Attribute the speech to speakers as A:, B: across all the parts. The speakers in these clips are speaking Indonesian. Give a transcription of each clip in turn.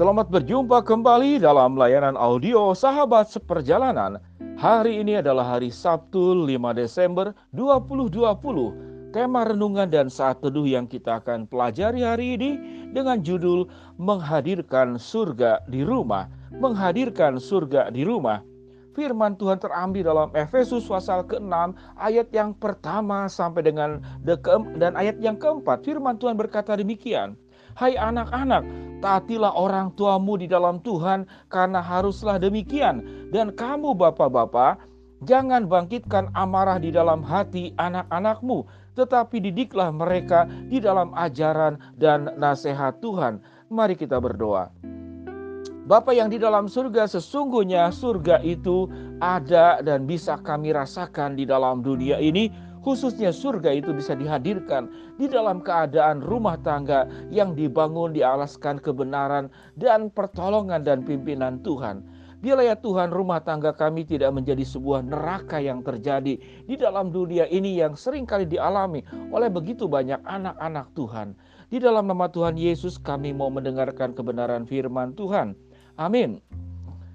A: Selamat berjumpa kembali dalam layanan audio Sahabat Seperjalanan. Hari ini adalah hari Sabtu 5 Desember 2020. Tema renungan dan saat teduh yang kita akan pelajari hari ini dengan judul Menghadirkan Surga di Rumah. Menghadirkan Surga di Rumah. Firman Tuhan terambil dalam Efesus pasal ke-6 ayat yang pertama sampai dengan dan ayat yang keempat. Firman Tuhan berkata demikian. Hai anak-anak, taatilah orang tuamu di dalam Tuhan karena haruslah demikian. Dan kamu bapak-bapak, jangan bangkitkan amarah di dalam hati anak-anakmu, tetapi didiklah mereka di dalam ajaran dan nasihat Tuhan. Mari kita berdoa. Bapak yang di dalam surga, sesungguhnya surga itu ada dan bisa kami rasakan di dalam dunia ini Khususnya surga itu bisa dihadirkan di dalam keadaan rumah tangga yang dibangun di alaskan kebenaran dan pertolongan dan pimpinan Tuhan. Biarlah ya Tuhan rumah tangga kami tidak menjadi sebuah neraka yang terjadi di dalam dunia ini yang sering kali dialami oleh begitu banyak anak-anak Tuhan. Di dalam nama Tuhan Yesus kami mau mendengarkan kebenaran firman Tuhan. Amin.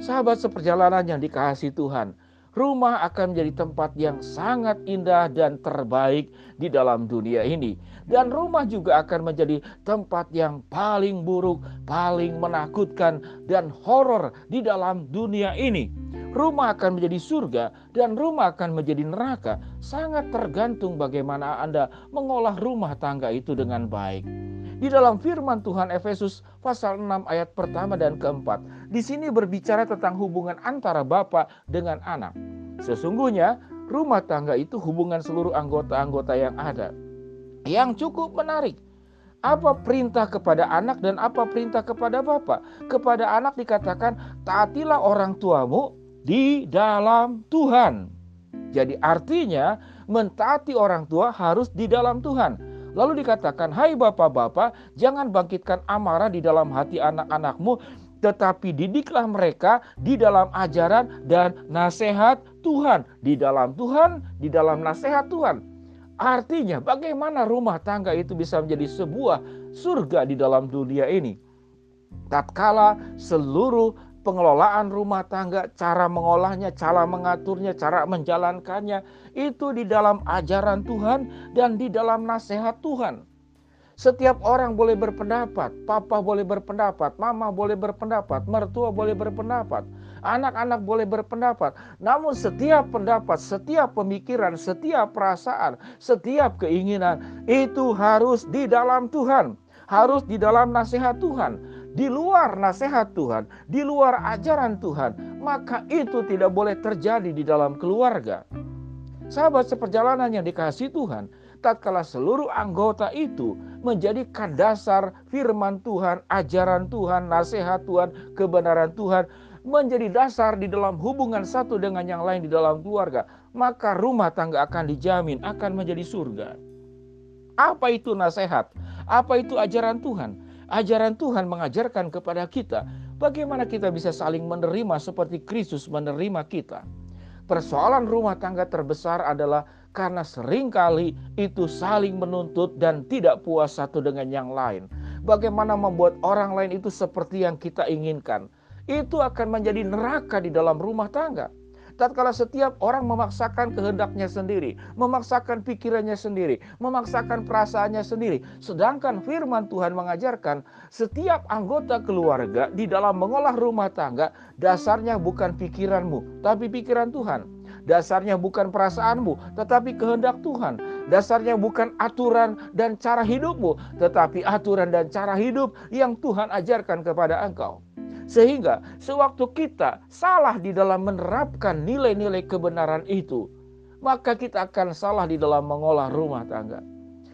A: Sahabat seperjalanan yang dikasih Tuhan, rumah akan menjadi tempat yang sangat indah dan terbaik di dalam dunia ini. Dan rumah juga akan menjadi tempat yang paling buruk, paling menakutkan, dan horor di dalam dunia ini. Rumah akan menjadi surga dan rumah akan menjadi neraka. Sangat tergantung bagaimana Anda mengolah rumah tangga itu dengan baik. Di dalam firman Tuhan Efesus pasal 6 ayat pertama dan keempat. Di sini berbicara tentang hubungan antara bapak dengan anak. Sesungguhnya rumah tangga itu hubungan seluruh anggota-anggota yang ada. Yang cukup menarik. Apa perintah kepada anak dan apa perintah kepada bapak? Kepada anak dikatakan taatilah orang tuamu di dalam Tuhan. Jadi artinya mentaati orang tua harus di dalam Tuhan. Lalu dikatakan, "Hai bapak-bapak, jangan bangkitkan amarah di dalam hati anak-anakmu, tetapi didiklah mereka di dalam ajaran dan nasihat Tuhan." Di dalam Tuhan, di dalam nasihat Tuhan. Artinya, bagaimana rumah tangga itu bisa menjadi sebuah surga di dalam dunia ini? Tatkala seluruh pengelolaan rumah tangga, cara mengolahnya, cara mengaturnya, cara menjalankannya itu di dalam ajaran Tuhan dan di dalam nasihat Tuhan. Setiap orang boleh berpendapat, papa boleh berpendapat, mama boleh berpendapat, mertua boleh berpendapat, anak-anak boleh berpendapat. Namun setiap pendapat, setiap pemikiran, setiap perasaan, setiap keinginan itu harus di dalam Tuhan, harus di dalam nasihat Tuhan di luar nasihat Tuhan, di luar ajaran Tuhan, maka itu tidak boleh terjadi di dalam keluarga. Sahabat seperjalanan yang dikasih Tuhan, tatkala seluruh anggota itu menjadikan dasar firman Tuhan, ajaran Tuhan, nasihat Tuhan, kebenaran Tuhan, menjadi dasar di dalam hubungan satu dengan yang lain di dalam keluarga, maka rumah tangga akan dijamin akan menjadi surga. Apa itu nasihat? Apa itu ajaran Tuhan? Ajaran Tuhan mengajarkan kepada kita bagaimana kita bisa saling menerima seperti Kristus menerima kita. Persoalan rumah tangga terbesar adalah karena sering kali itu saling menuntut dan tidak puas satu dengan yang lain. Bagaimana membuat orang lain itu seperti yang kita inginkan. Itu akan menjadi neraka di dalam rumah tangga tatkala setiap orang memaksakan kehendaknya sendiri, memaksakan pikirannya sendiri, memaksakan perasaannya sendiri. Sedangkan firman Tuhan mengajarkan setiap anggota keluarga di dalam mengolah rumah tangga dasarnya bukan pikiranmu, tapi pikiran Tuhan. Dasarnya bukan perasaanmu, tetapi kehendak Tuhan. Dasarnya bukan aturan dan cara hidupmu, tetapi aturan dan cara hidup yang Tuhan ajarkan kepada engkau. Sehingga sewaktu kita salah di dalam menerapkan nilai-nilai kebenaran itu, maka kita akan salah di dalam mengolah rumah tangga.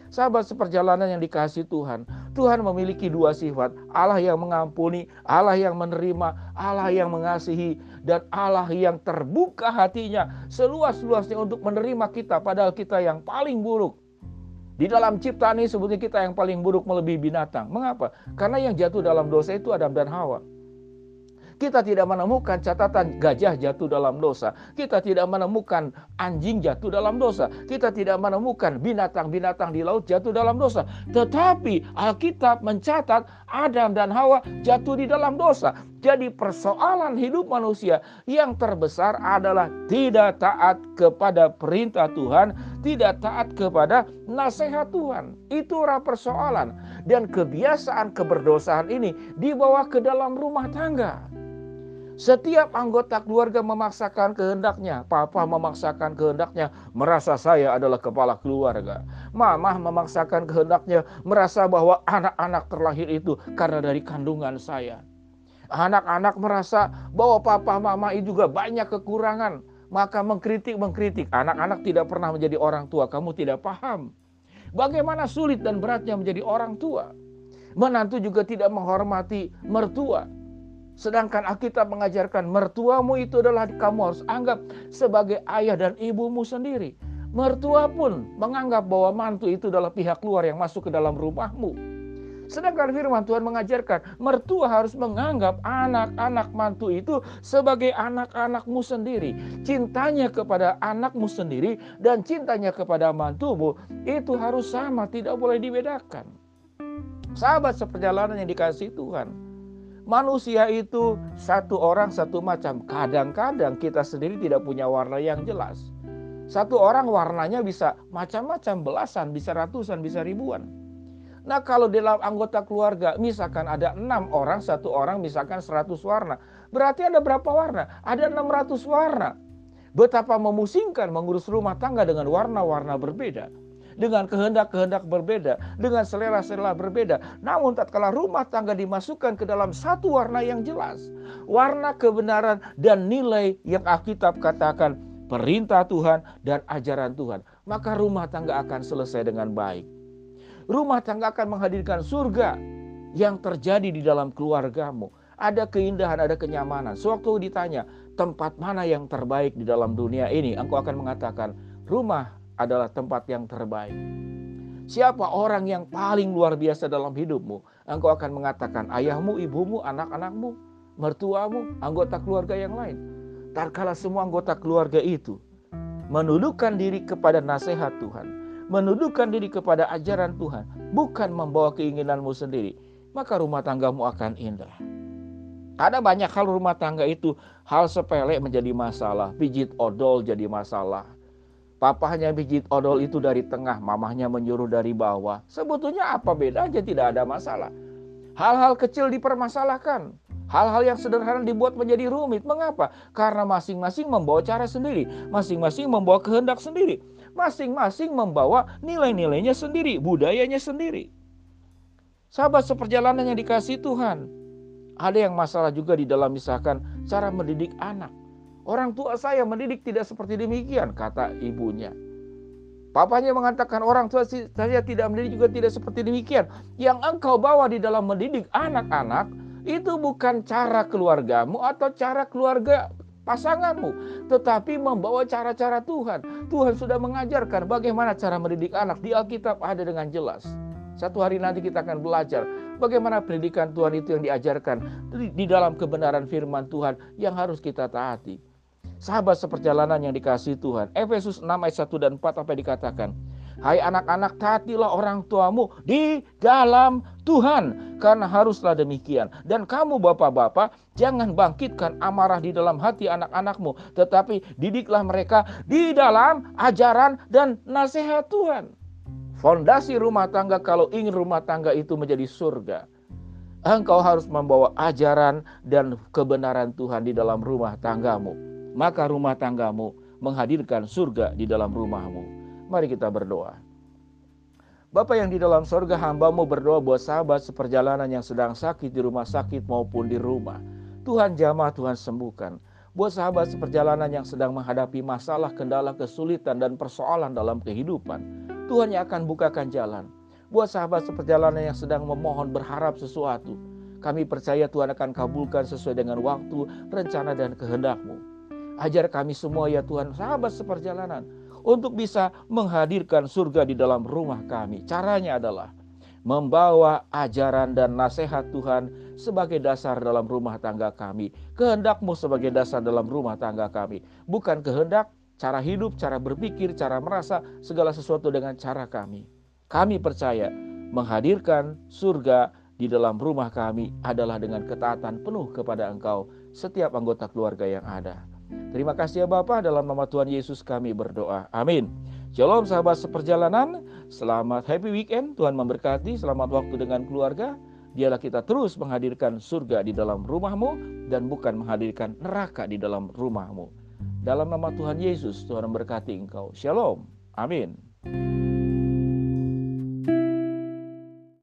A: Sahabat seperjalanan yang dikasih Tuhan, Tuhan memiliki dua sifat, Allah yang mengampuni, Allah yang menerima, Allah yang mengasihi, dan Allah yang terbuka hatinya seluas-luasnya untuk menerima kita padahal kita yang paling buruk. Di dalam ciptaan ini sebetulnya kita yang paling buruk melebihi binatang. Mengapa? Karena yang jatuh dalam dosa itu Adam dan Hawa. Kita tidak menemukan catatan gajah jatuh dalam dosa. Kita tidak menemukan anjing jatuh dalam dosa. Kita tidak menemukan binatang-binatang di laut jatuh dalam dosa. Tetapi Alkitab mencatat Adam dan Hawa jatuh di dalam dosa. Jadi persoalan hidup manusia yang terbesar adalah tidak taat kepada perintah Tuhan, tidak taat kepada nasihat Tuhan. Itulah persoalan. Dan kebiasaan keberdosaan ini dibawa ke dalam rumah tangga. Setiap anggota keluarga memaksakan kehendaknya. Papa memaksakan kehendaknya merasa saya adalah kepala keluarga. Mama memaksakan kehendaknya merasa bahwa anak-anak terlahir itu karena dari kandungan saya. Anak-anak merasa bahwa papa mama juga banyak kekurangan. Maka mengkritik-mengkritik. Anak-anak tidak pernah menjadi orang tua. Kamu tidak paham. Bagaimana sulit dan beratnya menjadi orang tua. Menantu juga tidak menghormati mertua Sedangkan Alkitab mengajarkan mertuamu itu adalah kamu harus anggap sebagai ayah dan ibumu sendiri. Mertua pun menganggap bahwa mantu itu adalah pihak luar yang masuk ke dalam rumahmu. Sedangkan firman Tuhan mengajarkan mertua harus menganggap anak-anak mantu itu sebagai anak-anakmu sendiri. Cintanya kepada anakmu sendiri dan cintanya kepada mantumu itu harus sama, tidak boleh dibedakan. Sahabat seperjalanan yang dikasih Tuhan manusia itu satu orang satu macam. Kadang-kadang kita sendiri tidak punya warna yang jelas. Satu orang warnanya bisa macam-macam, belasan, bisa ratusan, bisa ribuan. Nah kalau dalam anggota keluarga, misalkan ada enam orang, satu orang misalkan seratus warna. Berarti ada berapa warna? Ada enam ratus warna. Betapa memusingkan mengurus rumah tangga dengan warna-warna berbeda dengan kehendak-kehendak berbeda, dengan selera-selera berbeda. Namun tatkala rumah tangga dimasukkan ke dalam satu warna yang jelas, warna kebenaran dan nilai yang Alkitab katakan perintah Tuhan dan ajaran Tuhan, maka rumah tangga akan selesai dengan baik. Rumah tangga akan menghadirkan surga yang terjadi di dalam keluargamu. Ada keindahan, ada kenyamanan. Sewaktu ditanya, tempat mana yang terbaik di dalam dunia ini? Engkau akan mengatakan, rumah adalah tempat yang terbaik. Siapa orang yang paling luar biasa dalam hidupmu? Engkau akan mengatakan ayahmu, ibumu, anak-anakmu, mertuamu, anggota keluarga yang lain. Tatkala semua anggota keluarga itu menundukkan diri kepada nasihat Tuhan, menundukkan diri kepada ajaran Tuhan, bukan membawa keinginanmu sendiri, maka rumah tanggamu akan indah. Ada banyak hal rumah tangga itu hal sepele menjadi masalah, pijit odol jadi masalah, Papahnya pijit odol itu dari tengah, mamahnya menyuruh dari bawah. Sebetulnya apa bedanya? Tidak ada masalah. Hal-hal kecil dipermasalahkan. Hal-hal yang sederhana dibuat menjadi rumit. Mengapa? Karena masing-masing membawa cara sendiri. Masing-masing membawa kehendak sendiri. Masing-masing membawa nilai-nilainya sendiri. Budayanya sendiri. Sahabat seperjalanan yang dikasih Tuhan. Ada yang masalah juga di dalam misalkan cara mendidik anak. Orang tua saya mendidik tidak seperti demikian, kata ibunya. Papanya mengatakan orang tua saya tidak mendidik juga tidak seperti demikian. Yang engkau bawa di dalam mendidik anak-anak itu bukan cara keluargamu atau cara keluarga pasanganmu, tetapi membawa cara-cara Tuhan. Tuhan sudah mengajarkan bagaimana cara mendidik anak di Alkitab ada dengan jelas. Satu hari nanti kita akan belajar bagaimana pendidikan Tuhan itu yang diajarkan di dalam kebenaran firman Tuhan yang harus kita taati. Sahabat seperjalanan yang dikasih Tuhan. Efesus 6 ayat 1 dan 4 apa dikatakan? Hai anak-anak taatilah orang tuamu di dalam Tuhan. Karena haruslah demikian. Dan kamu bapak-bapak jangan bangkitkan amarah di dalam hati anak-anakmu. Tetapi didiklah mereka di dalam ajaran dan nasihat Tuhan. Fondasi rumah tangga kalau ingin rumah tangga itu menjadi surga. Engkau harus membawa ajaran dan kebenaran Tuhan di dalam rumah tanggamu maka rumah tanggamu menghadirkan surga di dalam rumahmu. Mari kita berdoa. Bapak yang di dalam surga hambamu berdoa buat sahabat seperjalanan yang sedang sakit di rumah sakit maupun di rumah. Tuhan jamah, Tuhan sembuhkan. Buat sahabat seperjalanan yang sedang menghadapi masalah, kendala, kesulitan, dan persoalan dalam kehidupan. Tuhan yang akan bukakan jalan. Buat sahabat seperjalanan yang sedang memohon berharap sesuatu. Kami percaya Tuhan akan kabulkan sesuai dengan waktu, rencana, dan kehendakmu. Ajar kami semua ya Tuhan, sahabat seperjalanan, untuk bisa menghadirkan surga di dalam rumah kami. Caranya adalah membawa ajaran dan nasihat Tuhan sebagai dasar dalam rumah tangga kami. Kehendakmu sebagai dasar dalam rumah tangga kami. Bukan kehendak, cara hidup, cara berpikir, cara merasa, segala sesuatu dengan cara kami. Kami percaya menghadirkan surga di dalam rumah kami adalah dengan ketaatan penuh kepada Engkau setiap anggota keluarga yang ada. Terima kasih ya Bapak, dalam nama Tuhan Yesus kami berdoa. Amin. Shalom sahabat seperjalanan, selamat happy weekend, Tuhan memberkati, selamat waktu dengan keluarga. Dialah kita terus menghadirkan surga di dalam rumahmu dan bukan menghadirkan neraka di dalam rumahmu. Dalam nama Tuhan Yesus, Tuhan memberkati engkau. Shalom. Amin.